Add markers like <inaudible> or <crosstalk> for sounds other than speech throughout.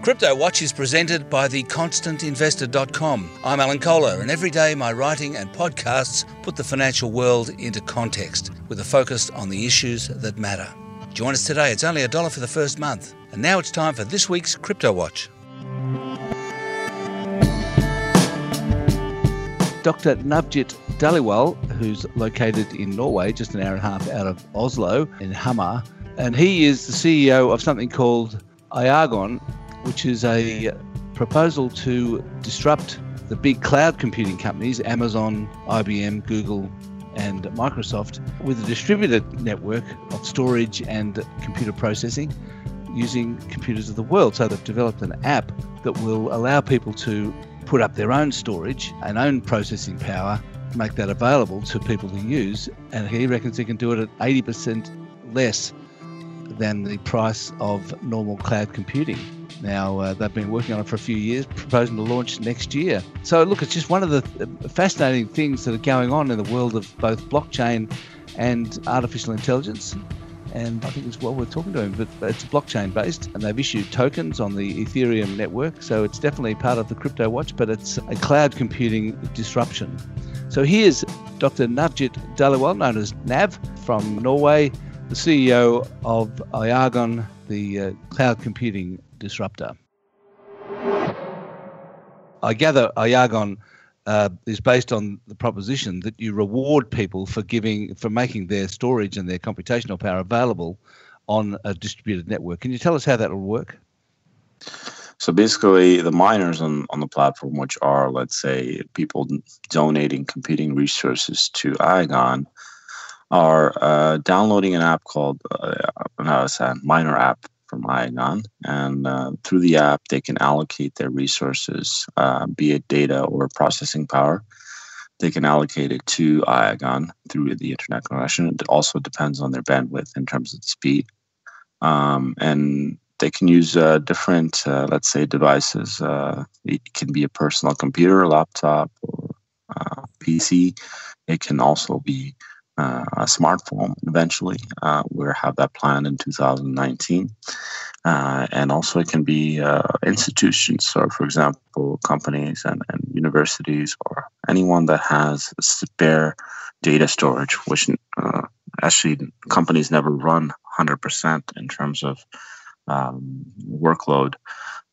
Crypto Watch is presented by theconstantinvestor.com. I'm Alan Kohler, and every day my writing and podcasts put the financial world into context with a focus on the issues that matter. Join us today. It's only a dollar for the first month. And now it's time for this week's Crypto Watch. Dr. Navjit Dhaliwal, who's located in Norway, just an hour and a half out of Oslo in Hamar, and he is the CEO of something called Iagon, which is a proposal to disrupt the big cloud computing companies, Amazon, IBM, Google, and Microsoft, with a distributed network of storage and computer processing using computers of the world. So they've developed an app that will allow people to put up their own storage and own processing power, make that available to people to use. And he reckons he can do it at 80% less than the price of normal cloud computing. Now, uh, they've been working on it for a few years, proposing to launch next year. So, look, it's just one of the fascinating things that are going on in the world of both blockchain and artificial intelligence. And I think it's well worth talking to him, but it's blockchain based, and they've issued tokens on the Ethereum network. So, it's definitely part of the crypto watch, but it's a cloud computing disruption. So, here's Dr. Navjit Dhaliwal, known as Nav, from Norway, the CEO of Iagon, the uh, cloud computing disruptor. I gather Iagon uh, is based on the proposition that you reward people for giving for making their storage and their computational power available on a distributed network. Can you tell us how that will work? So basically, the miners on, on the platform, which are, let's say, people donating computing resources to Iagon, are uh, downloading an app called uh, no, it's a miner app from Iagon, and uh, through the app they can allocate their resources, uh, be it data or processing power. They can allocate it to Iagon through the internet connection. It also depends on their bandwidth in terms of the speed, um, and they can use uh, different, uh, let's say, devices. it can be a personal computer, laptop, or PC. It can also be uh, a smartphone eventually. Uh, we'll have that plan in 2019. Uh, and also, it can be uh, institutions, so for example, companies and, and universities or anyone that has spare data storage, which uh, actually companies never run 100% in terms of um, workload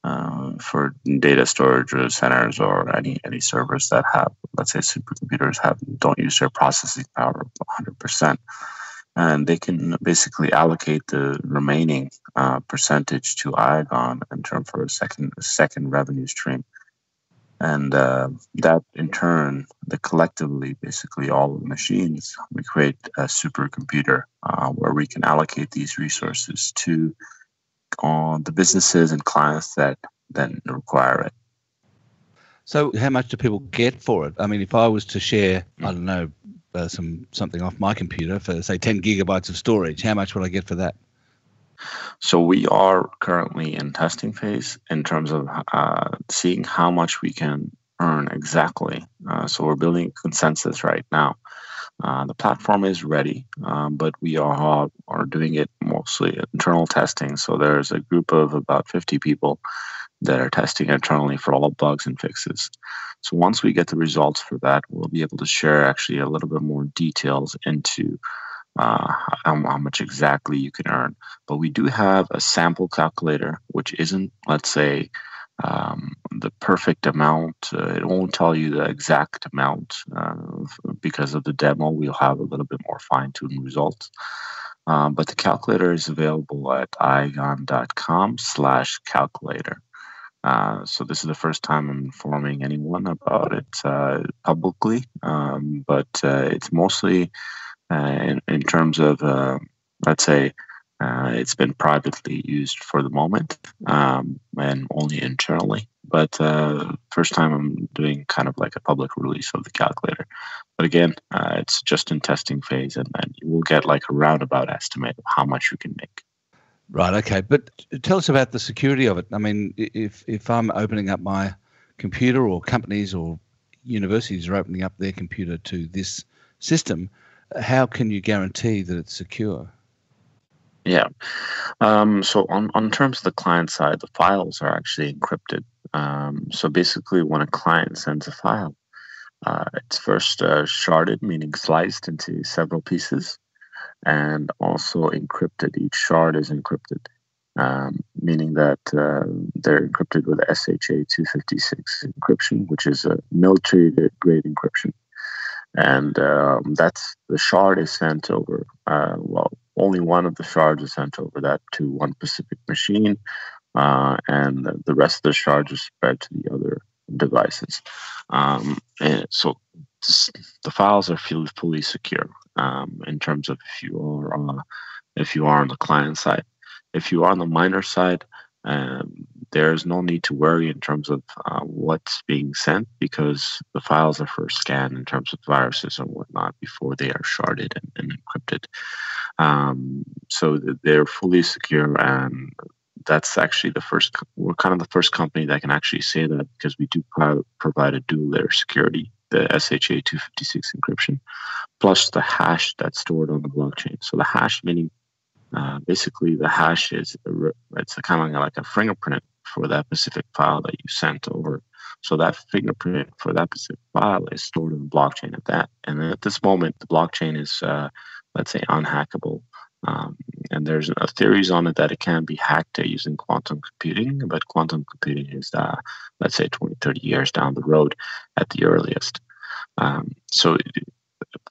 uh, for data storage centers or any any servers that have, let's say, supercomputers have don't use their processing power 100%, and they can basically allocate the remaining uh, percentage to Iagon in terms for a second a second revenue stream, and uh, that in turn, the collectively, basically all the machines, we create a supercomputer uh, where we can allocate these resources to on the businesses and clients that then require it. So, how much do people get for it? I mean, if I was to share, I don't know, uh, some something off my computer for say 10 gigabytes of storage, how much would I get for that? So we are currently in testing phase in terms of uh, seeing how much we can earn exactly. Uh, so we're building consensus right now. Uh, the platform is ready, um, but we are are doing it mostly internal testing. So there's a group of about 50 people that are testing internally for all bugs and fixes. So once we get the results for that, we'll be able to share actually a little bit more details into uh, how, how, much exactly you can earn. But we do have a sample calculator, which isn't, let's say, um, the perfect amount. Uh, it won't tell you the exact amount uh, because of the demo. We'll have a little bit more fine tuned results. Um, but the calculator is available at iagon.com slash calculator. Uh, so this is the first time I'm informing anyone about it uh, publicly, um, but uh, it's mostly uh, in, in, terms of, let's say, uh, it's been privately used for the moment um, and only internally. But uh, first time I'm doing kind of like a public release of the calculator. But again, uh, it's just in testing phase, and then you will get like a roundabout estimate of how much you can make. Right. Okay. But tell us about the security of it. I mean, if if I'm opening up my computer, or companies or universities are opening up their computer to this system, how can you guarantee that it's secure? Yeah. Um, so on, on terms of the client side, the files are actually encrypted. Um, so basically, when a client sends a file, uh, it's first uh, sharded, meaning sliced into several pieces, and also encrypted. Each shard is encrypted, um, meaning that uh, they're encrypted with SHA 256 encryption, which is a military grade encryption. And um, that's the shard is sent over. Uh, well, only one of the shards is sent over that to one specific machine, uh, and the rest of the shards are spread to the other devices. Um, and so the files are fully, secure um, in terms of if you are uh, if you are on the client side. If you are on the miner side, um, there's no need to worry in terms of uh, what's being sent because the files are first scanned in terms of viruses and whatnot before they are sharded and, and encrypted. Um, so they're fully secure, and that's actually the first. We're kind of the first company that can actually say that because we do provide a dual layer security, the SHA 256 encryption, plus the hash that's stored on the blockchain. So the hash meaning uh, basically the hash is it's kind of like a fingerprint for that specific file that you sent over. So that fingerprint for that specific file is stored in the blockchain at that. And at this moment, the blockchain is, uh, let's say, unhackable. Um, and there's uh, theories on it that it can be hacked using quantum computing, but quantum computing is, uh, let's say, 20, 30 years down the road at the earliest. Um, so,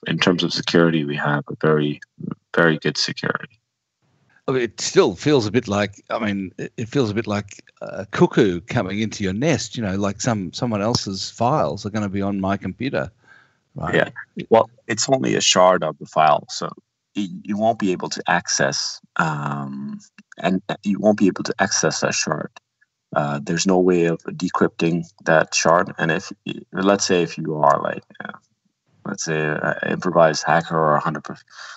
in terms of security, we have a very, very good security it still feels a bit like I mean, it feels a bit like a cuckoo coming into your nest. You know, like some someone else's files are going to be on my computer. Right? Yeah. Well, it's only a shard of the file, so you won't be able to access, um, and you won't be able to access that shard. Uh, there's no way of decrypting that shard, and if let's say if you are like uh, let's say an improvised hacker or a hundred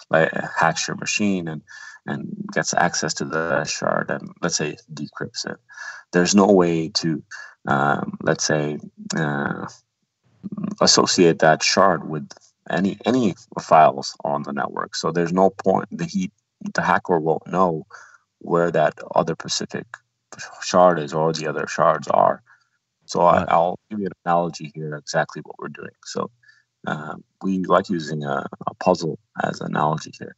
like hacks your machine and and gets access to the shard and let's say decrypts it there's no way to um, let's say uh, associate that shard with any any files on the network. So there's no point the heat the hacker won't know where that other specific shard is or the other shards are. So I, will give you an analogy here exactly what we're doing. So uh, we like using a, a puzzle as an analogy here.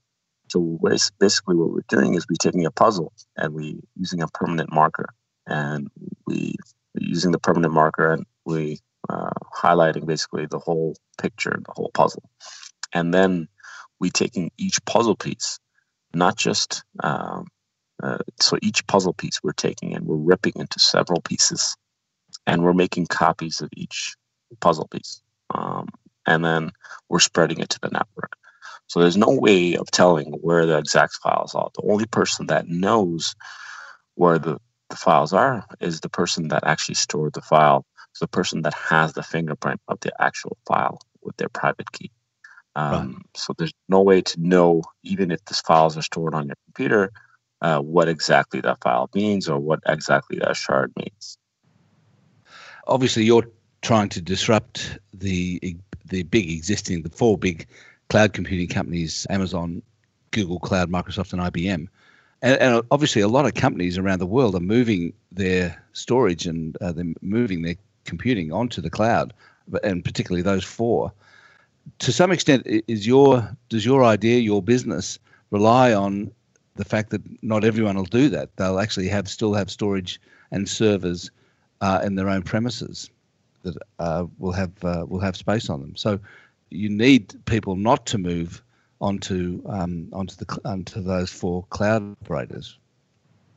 So basically, what we're doing is we're taking a puzzle and we using a permanent marker, and we using the permanent marker and we uh, highlighting basically the whole picture, the whole puzzle, and then we taking each puzzle piece, not just um, uh, so each puzzle piece we're taking and we're ripping into several pieces, and we're making copies of each puzzle piece, um, and then we're spreading it to the network. So there's no way of telling where the exact files are. The only person that knows where the, the files are is the person that actually stored the file. The person that has the fingerprint of the actual file with their private key. Um, right. So there's no way to know, even if the files are stored on your computer, uh, what exactly that file means or what exactly that shard means. Obviously, you're trying to disrupt the the big existing, the four big cloud computing companies, Amazon, Google Cloud, Microsoft, and IBM. And, and, obviously, a lot of companies around the world are moving their storage and uh, they're moving their computing onto the cloud, and particularly those four. To some extent, is your does your idea, your business, rely on the fact that not everyone will do that? They'll actually have still have storage and servers uh, in their own premises that uh, will have uh, will have space on them. So, you need people not to move onto um, onto the onto those four cloud operators.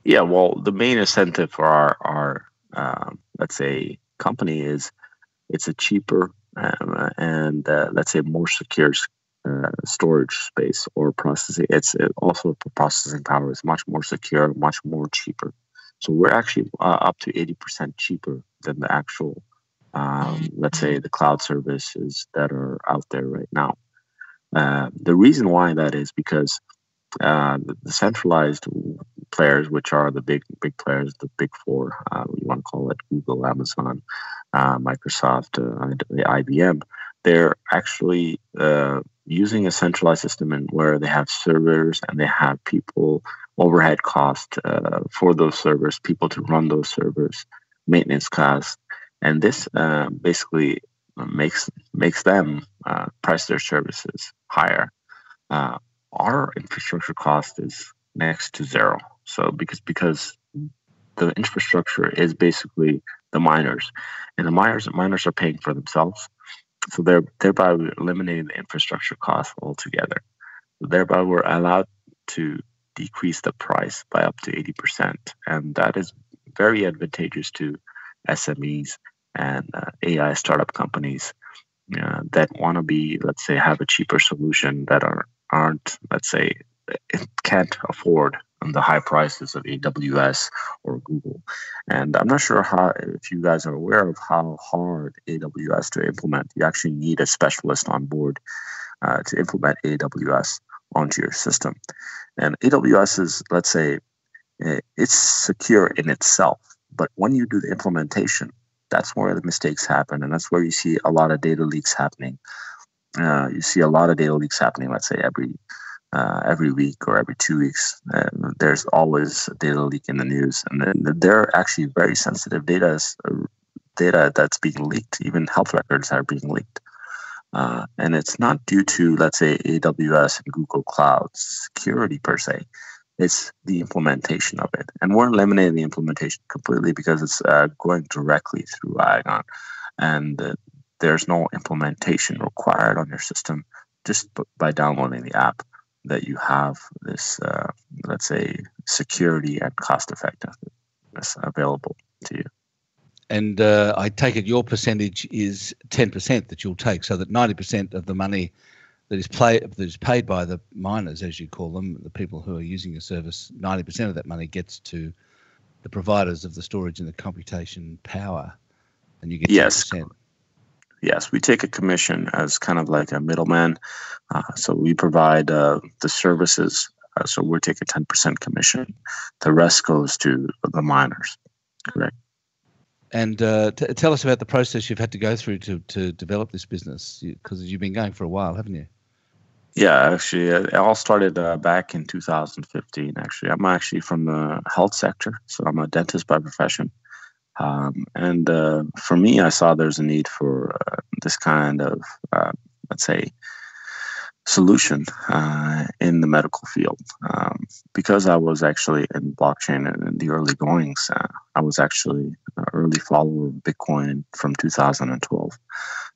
Yeah, well, the main incentive for our our um, let's say company is it's a cheaper um, and uh, let's say more secure uh, storage space or processing. It's it also processing power is much more secure, much more cheaper. So we're actually uh, up to eighty percent cheaper than the actual um, let's say the cloud services that are out there right now. Uh, the reason why that is because uh, the, the, centralized players, which are the big big players, the big four, uh, you want to call it Google, Amazon, uh, Microsoft, uh, IBM, they're actually uh, using a centralized system and where they have servers and they have people overhead cost uh, for those servers, people to run those servers, maintenance costs, and this basically makes makes them price their services higher. Our infrastructure cost is next to zero. So because because the infrastructure is basically the miners, and the miners miners are paying for themselves, so they're thereby eliminating the infrastructure cost altogether. Thereby, we're allowed to decrease the price by up to 80%. And that is very advantageous to SMEs and uh, AI startup companies uh, that want to be, let's say, have a cheaper solution that are, aren't, let's say, it can't afford the high prices of AWS or Google. And I'm not sure how, if you guys are aware of how hard AWS to implement. You actually need a specialist on board uh, to implement AWS onto your system. And AWS is, let's say, it's secure in itself. But when you do the implementation, that's where the mistakes happen. And that's where you see a lot of data leaks happening. Uh, you see a lot of data leaks happening, let's say, every uh, every week or every two weeks. there's always a data leak in the news. And they're actually very sensitive data, uh, data that's being leaked. Even health records are being leaked. Uh, and it's not due to, let's say, AWS and Google Cloud security per se. It's the implementation of it. And we're eliminating the implementation completely because it's uh, going directly through IAGON. And uh, there's no implementation required on your system just by downloading the app that you have this, uh, let's say, security and cost effectiveness available to you and uh, I take it your percentage is 10% that you'll take, so that 90% of the money that is, play, that is paid by the miners, as you call them, the people who are using your service, 90% of that money gets to the providers of the storage and the computation power, and you get yes. 10%. Yes, we take a commission as kind of like a middleman. Uh, so we provide uh, the services. Uh, so we take a 10% commission. The rest goes to the miners. Correct. And uh, t- tell us about the process you've had to go through to, to develop this business, because you've been going for a while, haven't you? Yeah, actually, it all started uh, back in 2015. Actually, I'm actually from the health sector, so I'm a dentist by profession. Um, and uh, for me, I saw there's a need for uh, this kind of, uh, let's say, solution uh, in the medical field. Um, because I was actually in blockchain in the early goings, uh, I was actually an early follower of Bitcoin from 2012.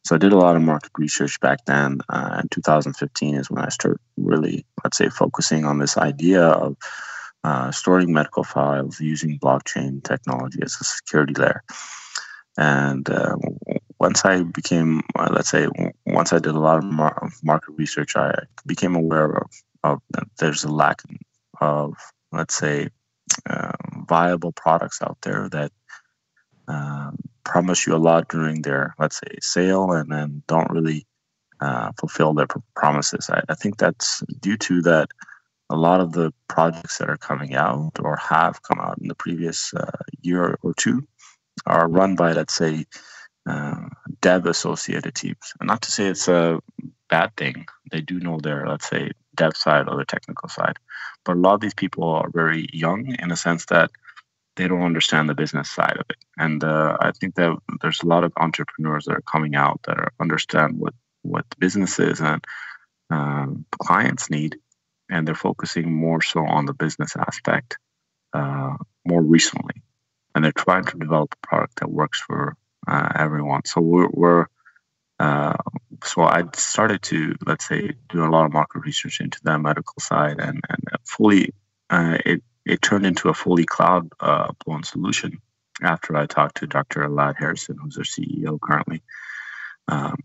So I did a lot of market research back then. Uh, and 2015 is when I started really, let's say, focusing on this idea of uh, storing medical files using blockchain technology as a security layer. And uh, once I became, uh, let's say, once I did a lot of mar- market research, I became aware of, of there's a lack of, let's say, uh, viable products out there that uh, promise you a lot during their, let's say, sale and then don't really uh, fulfill their promises. I, I, think that's due to that a lot of the projects that are coming out or have come out in the previous uh, year or two are run by, let's say, uh, dev associated teams. And not to say it's a bad thing. They do know their, let's say, dev side or the technical side. But a lot of these people are very young in a sense that they don't understand the business side of it. And uh, I think that there's a lot of entrepreneurs that are coming out that are, understand what what business is and um, clients need, and they're focusing more so on the business aspect uh, more recently, and they're trying to develop a product that works for uh, everyone. So we're, we're uh, so I started to let's say do a lot of market research into that medical side, and and fully uh, it it turned into a fully cloud uh, blown solution after I talked to Dr. Elad Harrison, who's our CEO currently. Um,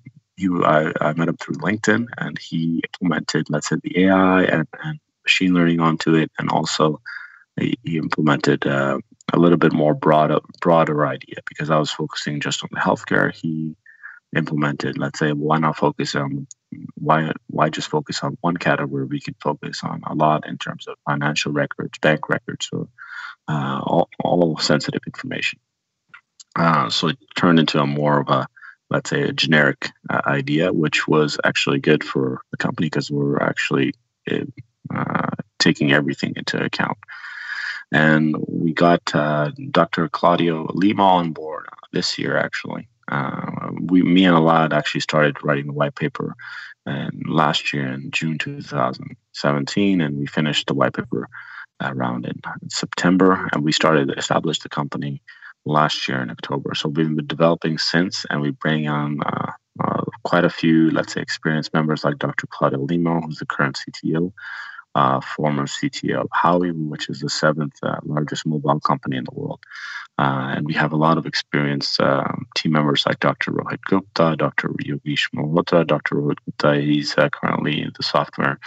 you, I, I, met him through LinkedIn, and he implemented, let's say, the AI and, and machine learning onto it, and also he, he implemented uh, a little bit more broad, broader idea because I was focusing just on the healthcare. He implemented, let's say, why not focus on why why just focus on one category? We can focus on a lot in terms of financial records, bank records, or uh, all, all sensitive information. Uh, so it turned into a more of a let's say a generic uh, idea, which was actually good for the company because we're actually uh, taking everything into account. And we got uh, Dr. Claudio Lima on board this year, actually. Uh, we, me and Elad actually started writing the white paper and last year in June 2017, and we finished the white paper around in September, and we started established the company last year in October. So we've been developing since, and we bring on uh, uh, quite a few, let's say, experienced members like Dr. Claudio Lima, who's the current CTO, uh, former CTO of Huawei, which is the seventh uh, largest mobile company in the world. Uh, and we have a lot of experienced um, team members like Dr. Rohit Gupta, Dr. Yogesh Malhotra. Dr. Rohit Gupta, he's uh, currently the software,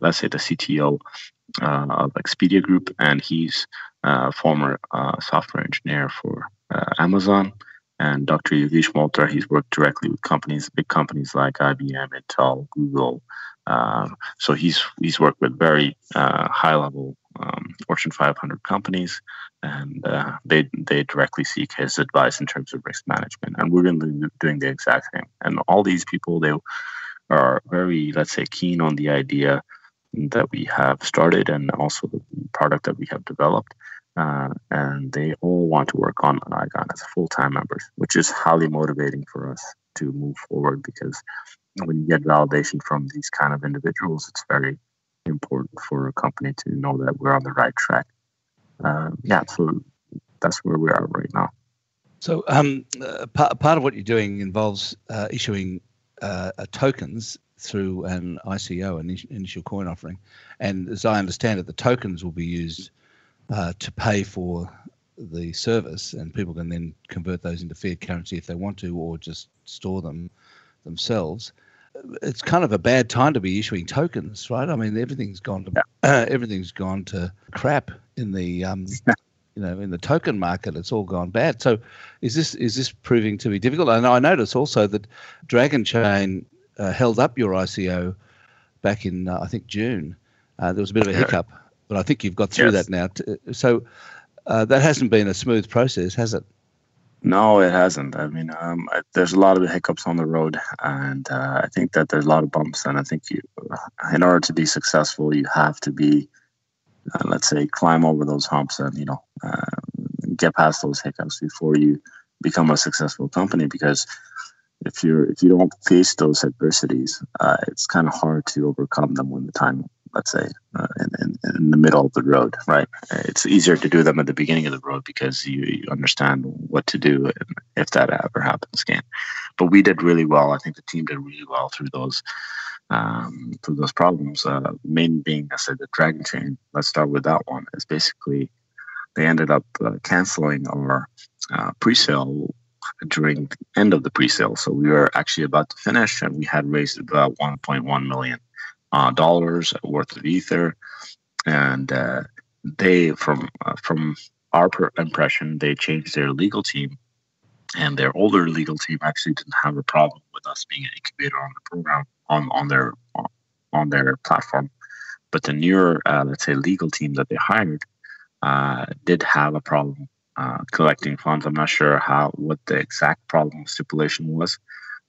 let's say the CTO of Expedia Group, and he's former software engineer for Amazon and Dr. Yogesh Malhotra, he's worked directly with companies, big companies like IBM, Intel, Google. Um, so he's he's worked with very uh, high level um, Fortune 500 companies, and uh, they they directly seek his advice in terms of risk management. And we're going to be doing the exact same. And all these people, they are very, let's say, keen on the idea that we have started and also the product that we have developed uh, and they all want to work on Iagon as full-time members, which is highly motivating for us to move forward because when you get validation from these kind of individuals, it's very important for a company to know that we're on the right track. Uh, yeah, so that's where we are right now. So um, uh, part, part of what you're doing involves uh, issuing uh, tokens through an ICO, an initial coin offering. And as I understand it, the tokens will be used uh, to pay for the service, and people can then convert those into fiat currency if they want to, or just store them themselves. It's kind of a bad time to be issuing tokens, right? I mean, everything's gone to uh, <clears throat> everything's gone to crap in the um, <laughs> you know in the token market. It's all gone bad. So, is this is this proving to be difficult? And I notice also that Dragon Chain uh, held up your ICO back in uh, I think June. Uh, there was a bit of a hiccup but I think you've got through yes. that now. So uh, that hasn't been a smooth process, has it? No, it hasn't. I mean, um, there's a lot of hiccups on the road, and uh, I think that there's a lot of bumps. And I think you, in order to be successful, you have to be, uh, let's say, climb over those humps and you know uh, get past those hiccups before you become a successful company. Because if you're if you don't face those adversities, uh, it's kind of hard to overcome them when the time let's say, uh, in, in, in, the middle of the road, right? It's easier to do them at the beginning of the road because you, you understand what to do if that ever happens again. But we did really well. I think the team did really well through those um, through those problems. Uh, main being, I said, the Dragon Chain. Let's start with that one. Is basically they ended up uh, canceling our uh, pre-sale during the end of the pre-sale. So we were actually about to finish, and we had raised about 1.1 million uh, dollars worth of ether, and uh, they from uh, from our impression they changed their legal team, and their older legal team actually didn't have a problem with us being an incubator on the program on on their on their platform, but the newer uh, let's say legal team that they hired uh, did have a problem uh, collecting funds. I'm not sure how what the exact problem stipulation was,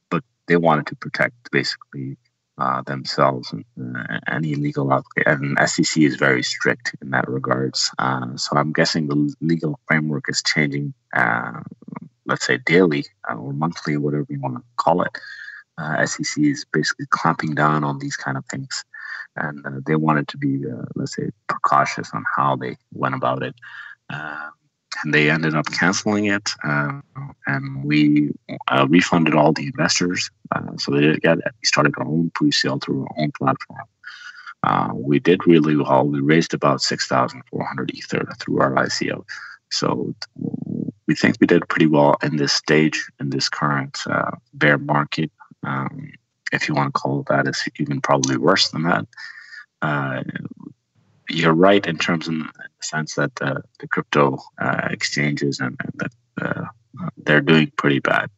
but they wanted to protect basically uh, themselves and uh, any legal and SEC is very strict in that regards. Uh, so I'm guessing the legal framework is changing, uh, let's say daily or monthly, whatever you want to call it. SEC is basically clamping down on these kind of things, and they wanted to be, let's say, precautious on how they went about it. And they ended up canceling it. Uh, and we uh, refunded all the investors. Uh, so they got, we started our own pre-sale through our own platform. Uh, we did really well. We raised about 6,400 Ether through our ICO. So we think we did pretty well in this stage, in this current uh, bear market. Um, if you want to call it that, it's even probably worse than that. You're right in terms of the sense that uh, the crypto uh, exchanges and, and that uh, they're doing pretty bad,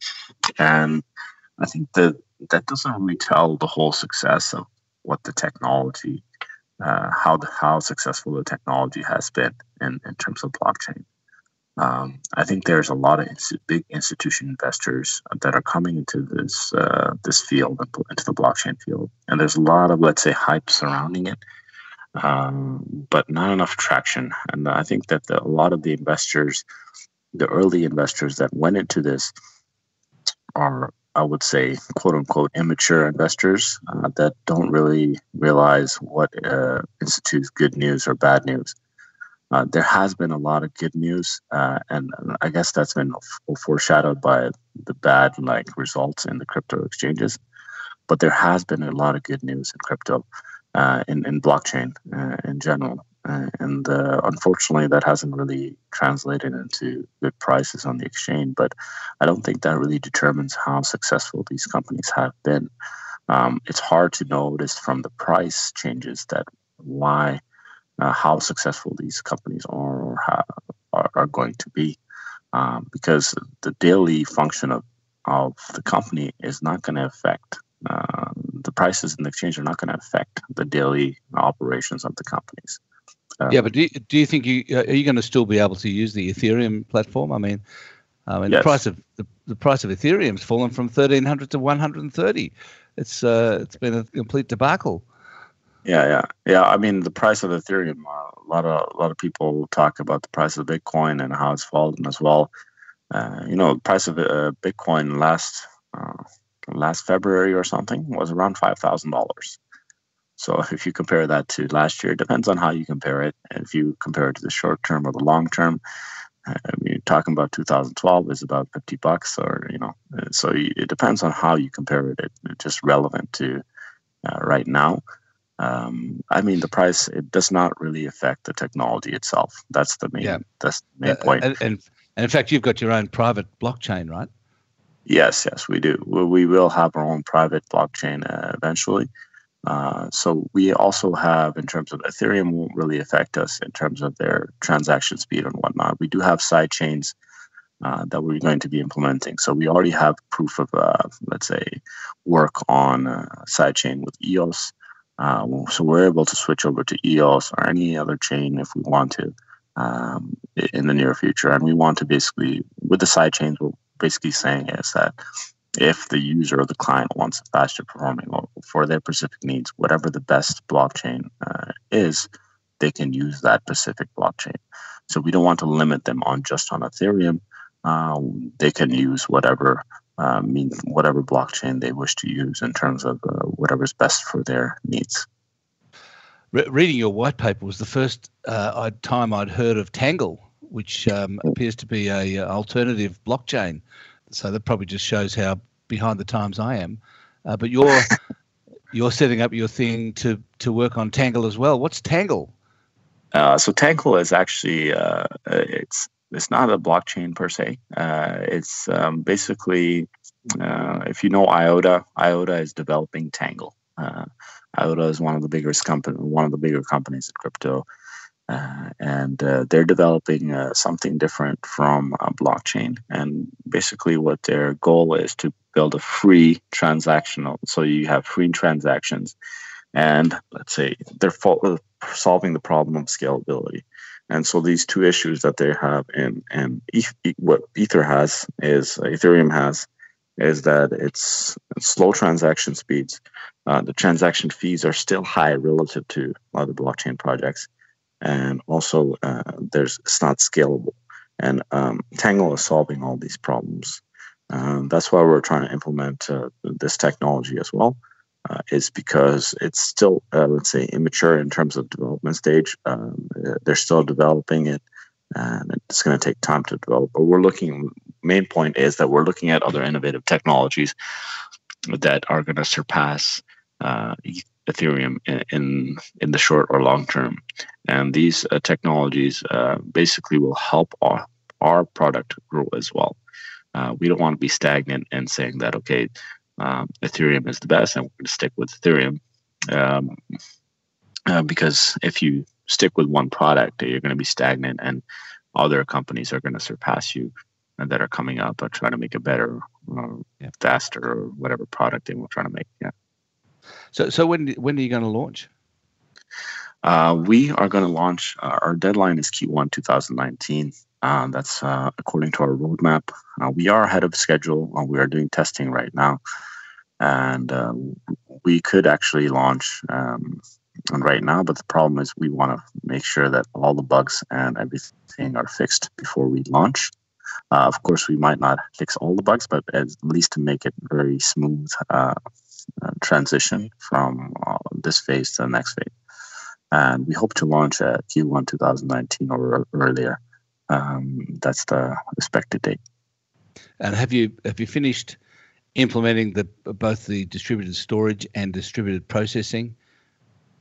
and I think that that doesn't really tell the whole success of what the technology, uh, how the, how successful the technology has been in, in terms of blockchain. Um, I think there's a lot of big institution investors that are coming into this uh, this field, into the blockchain field, and there's a lot of let's say hype surrounding it um, but not enough traction. And I think that the, a lot of the investors, the early investors that went into this, are I would say, quote unquote, immature investors uh, that don't really realize what uh, institutes good news or bad news. Uh, there has been a lot of good news, uh, and I guess that's been f- foreshadowed by the bad like results in the crypto exchanges. But there has been a lot of good news in crypto, in in blockchain uh, in general. Uh, and uh, unfortunately, that hasn't really translated into good prices on the exchange. But I don't think that really determines how successful these companies have been. Um, it's hard to notice from the price changes that why, uh, how successful these companies are or how, are, are going to be, um, because the daily function of of the company is not going to affect uh, the prices in the exchange are not going to affect the daily operations of the companies. Um, yeah, but do you, do you think you uh, are you going to still be able to use the Ethereum platform? I mean, I mean yes. the price of the, the price of Ethereum's fallen from thirteen hundred to one hundred and thirty. It's uh, it's been a complete debacle. Yeah, yeah, yeah. I mean, the price of Ethereum. Uh, a lot of a lot of people talk about the price of Bitcoin and how it's fallen as well. Uh, you know, the price of uh, Bitcoin last uh, last February or something was around five thousand dollars. So <laughs> if you compare that to last year, it depends on how you compare it. If you compare it to the short term or the long term, I mean, talking about 2012 is about 50 bucks, or you know, so it depends on how you compare it. It's just relevant to uh, right now. Um, I mean, the price it does not really affect the technology itself. That's the main. Yeah. That's the main uh, point. And, and, and in fact, you've got your own private blockchain, right? Yes, yes, we do. We will have our own private blockchain uh, eventually. Uh, so we also have, in terms of Ethereum, won't really affect us in terms of their transaction speed and whatnot. We do have side chains uh, that we're going to be implementing. So we already have proof of, uh, let's say, work on side chain with EOS. Uh, so we're able to switch over to EOS or any other chain if we want to um, in the near future. And we want to basically, with the side chains, we're basically saying is that if the user or the client wants a faster performing for their specific needs, whatever the best blockchain uh, is, they can use that specific blockchain. So we don't want to limit them on just on Ethereum. Uh, they can use whatever uh, mean whatever blockchain they wish to use in terms of uh, whatever's best for their needs. Re- reading your white paper was the first uh, time I'd heard of Tangle, which um, appears to be a uh, alternative blockchain so that probably just shows how behind the times I am. Uh, but you're <laughs> you're setting up your thing to to work on Tangle as well. What's Tangle? Uh, so Tangle is actually uh, it's it's not a blockchain per se. Uh, it's um, basically uh, if you know IOTA, IOTA is developing Tangle. Uh, IOTA is one of the biggest company, one of the bigger companies in crypto. Uh, and uh, they're developing uh, something different from blockchain. And basically, what their goal is to build a free transactional. So you have free transactions, and let's say they're fo- solving the problem of scalability. And so these two issues that they have, and and what Ether has is Ethereum has, is that it's slow transaction speeds. Uh, the transaction fees are still high relative to other blockchain projects and also uh, there's it's not scalable. And um, Tangle is solving all these problems. Um, that's why we're trying to implement uh, this technology as well. Uh, is because it's still, uh, let's say, immature in terms of development stage. Um, they're still developing it, and it's going to take time to develop. But we're looking. Main point is that we're looking at other innovative technologies that are going to surpass uh, Ethereum in, in, in the short or long term. And these uh, technologies uh, basically will help our, our product grow as well. Uh, we don't want to be stagnant and saying that, okay, um, Ethereum is the best and we're going to stick with Ethereum. Um, uh, because if you stick with one product, you're going to be stagnant and other companies are going to surpass you and that are coming up or trying to make a better, uh, yeah. faster, or whatever product they were trying to make. Yeah. So, so when when are you going to launch? Uh, we are going to launch. Uh, our deadline is Q1 2019. Uh, that's uh, according to our roadmap. Uh, we are ahead of schedule. Uh, we are doing testing right now, and we could actually launch um, right now. But the problem is we want to make sure that all the bugs and everything are fixed before we launch. Of course, we might not fix all the bugs, but at least to make it very smooth transition from uh, this phase to the next phase. And we hope to launch at Q1 2019 or earlier. Um, that's the expected date. And have you have you finished implementing the both the distributed storage and distributed processing?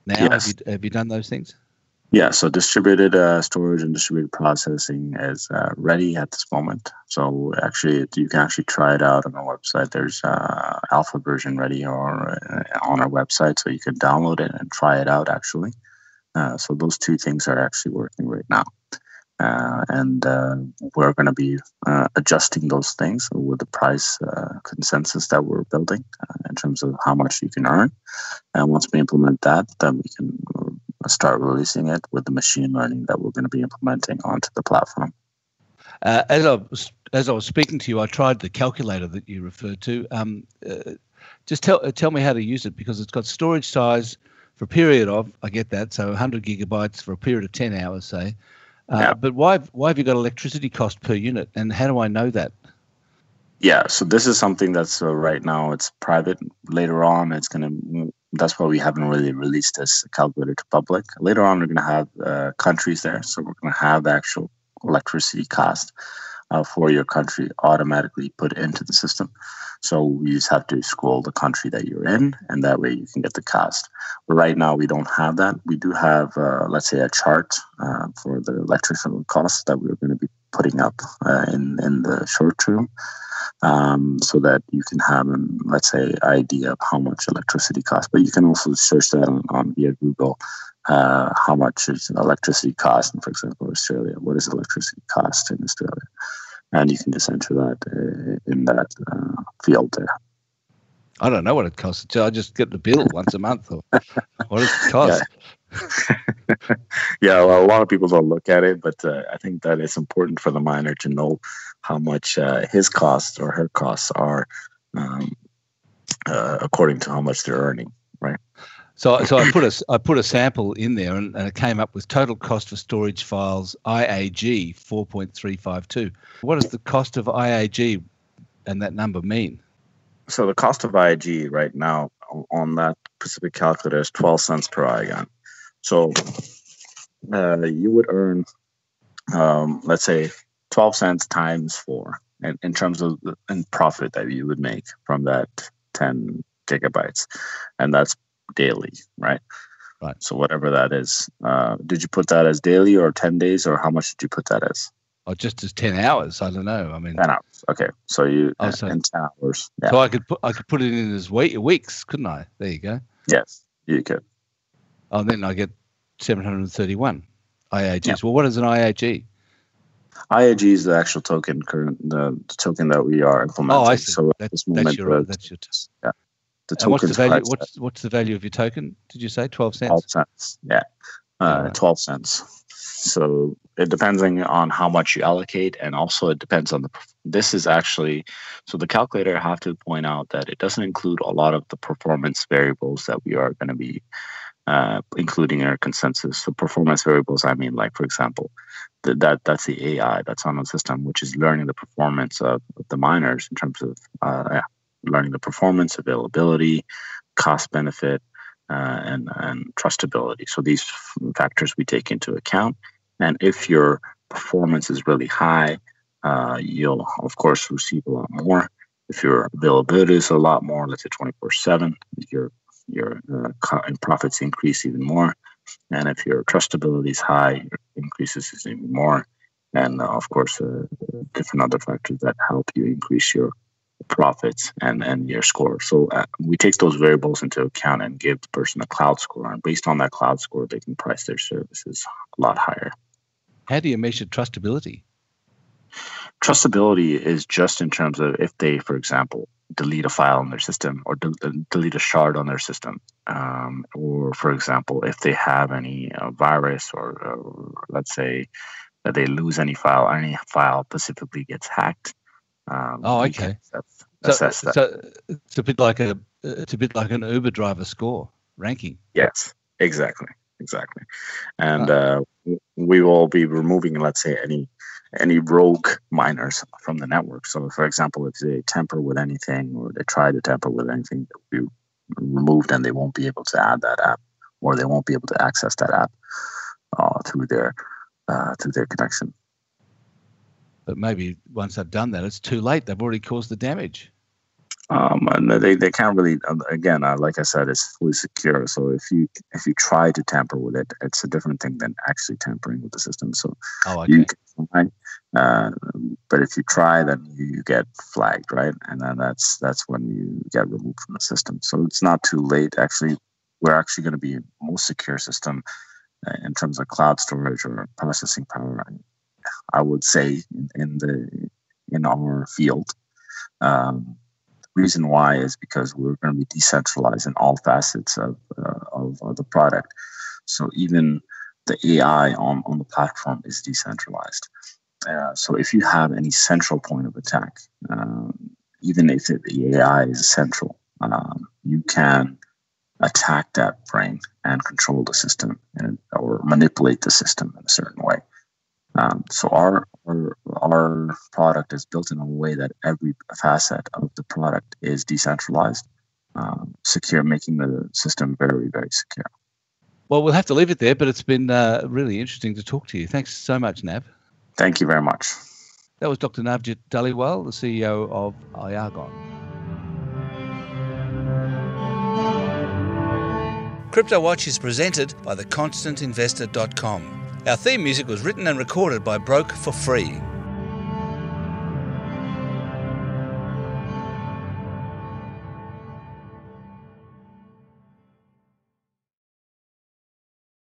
Now yes. have, you, have you done those things? Yeah, so distributed uh, storage and distributed processing is uh, ready at this moment. So actually, you can actually try it out on our website. There's uh, alpha version ready or uh, on our website, so you can download it and try it out. Actually, uh, so those two things are actually working right now. Uh, and we're going to be adjusting those things with the price consensus that we're building in terms of how much you can earn. And once we implement that, then we can start releasing it with the machine learning that we're going to be implementing onto the platform. as I was as I was speaking to you, I tried the calculator that you referred to. Um, just tell tell me how to use it because it's got storage size for a period of I get that so 100 gigabytes for a period of 10 hours, say uh, yeah. But why why have you got electricity cost per unit, and how do I know that? Yeah, so this is something that's uh, right now it's private. Later on, it's gonna. That's why we haven't really released this calculator to public. Later on, we're gonna have uh, countries there, so we're gonna have the actual electricity cost uh, for your country automatically put into the system. So you just have to scroll the country that you're in, and that way you can get the cost. But right now, we don't have that. We do have, uh, let's say, a chart uh, for the electricity costs that we're going to be putting up uh, in in the short term, um, so that you can have an, let's say, idea of how much electricity costs. But you can also search that on, on via Google. Uh, how much is electricity cost? And for example, Australia, what is electricity cost in Australia? and you can just enter that uh, in that uh, field there. I don't know what it costs. I just get the bill once a month. Or what does it cost? Yeah, <laughs> yeah well, a lot of people don't look at it, but uh, I think that it's important for the miner to know how much uh, his costs or her costs are um, uh, according to how much they're earning, right? So, so I put a I put a sample in there, and, and, it came up with total cost for storage files IAG four point three five two. What does the cost of IAG and that number mean? So the cost of IAG right now on that specific calculator is twelve cents per IAGON. So uh, you would earn, um, let's say, twelve cents times four, in, in terms of the in profit that you would make from that ten gigabytes, and that's daily, right? Right. So whatever that is, uh, did you put that as daily or ten days, or how much did you put that as? Or oh, just as ten hours? I don't know. I mean, ten hours. Okay, so you oh, so, in ten hours. Yeah. So I could put I could put it in as week, weeks, couldn't I? There you go. Yes, you could. Oh, then I get seven hundred and thirty-one IAGs. Yeah. Well, what is an IAG? IAG is the actual token, current the, the token that we are implementing. Oh, I see. So at this moment, that's your, that's your t- yeah the token. What's the value? What's what's the value of your token? Did you say twelve cents? Twelve cents. Yeah, uh, right. twelve cents. So it depends on how much you allocate, and also it depends on the. This is actually so the calculator. I have to point out that it doesn't include a lot of the performance variables that we are going to be uh, including in our consensus. So performance variables, I mean, like for example, that that's the AI that's on the system, which is learning the performance of, of the miners in terms of uh, learning the performance, availability, cost benefit, uh, and, and trustability. So these factors we take into account. And if your performance is really high, uh, you'll of course receive a lot more. If your availability is a lot more, let's say 24/7, your your uh, profits increase even more. And if your trustability is high, your increases even more. And uh, of course, uh, different other factors that help you increase your profits and and your score. So uh, we take those variables into account and give the person a cloud score, and based on that cloud score, they can price their services a lot higher. How do you measure trustability? Trustability is just in terms of if they, for example, delete a file on their system or de- uh, delete a shard on their system, um, or for example, if they have any uh, virus or, or let's say that they lose any file, any file specifically gets hacked um, oh, okay. Assess, so, so, it's a bit like a it's a bit like an Uber driver score ranking. Yes, Exactly, exactly. And uh, we will be removing, let's say, any any rogue miners from the network. So, for example, if they tamper with anything or they try to tamper with anything, that will be removed and they won't be able to add that app or they won't be able to access that app uh, through their uh, through their connection. But maybe once they've done that, it's too late. They've already caused the damage. Um, and they, they can't really um, again uh, like I said it's fully secure. So if you if you try to tamper with it it's a different thing than actually tampering with the system. So oh, okay. you can uh, but if you try then you get flagged right? And then that's that's when you get removed from the system. So it's not too late actually. We're actually going to be most secure system uh, in terms of cloud storage or processing power I would say in, in the in our field. Um, reason why is because we're going to be decentralized in all facets of, uh, of, the product. So even the AI on, on the platform is decentralized. Uh, so if you have any central point of attack, um, even if it, the AI is central, um, you can attack that brain and control the system and, or manipulate the system in a certain way. Um, so our, our, our product is built in a way that every facet of the product is decentralized, um, secure, making the system very very secure. Well, we'll have to leave it there, but it's been uh, really interesting to talk to you. Thanks so much, Nav. Thank you very much. That was Dr. Navjit Dhaliwal, the CEO of Iagon. Crypto Watch is presented by theconstantinvestor.com. Our theme music was written and recorded by Broke for free.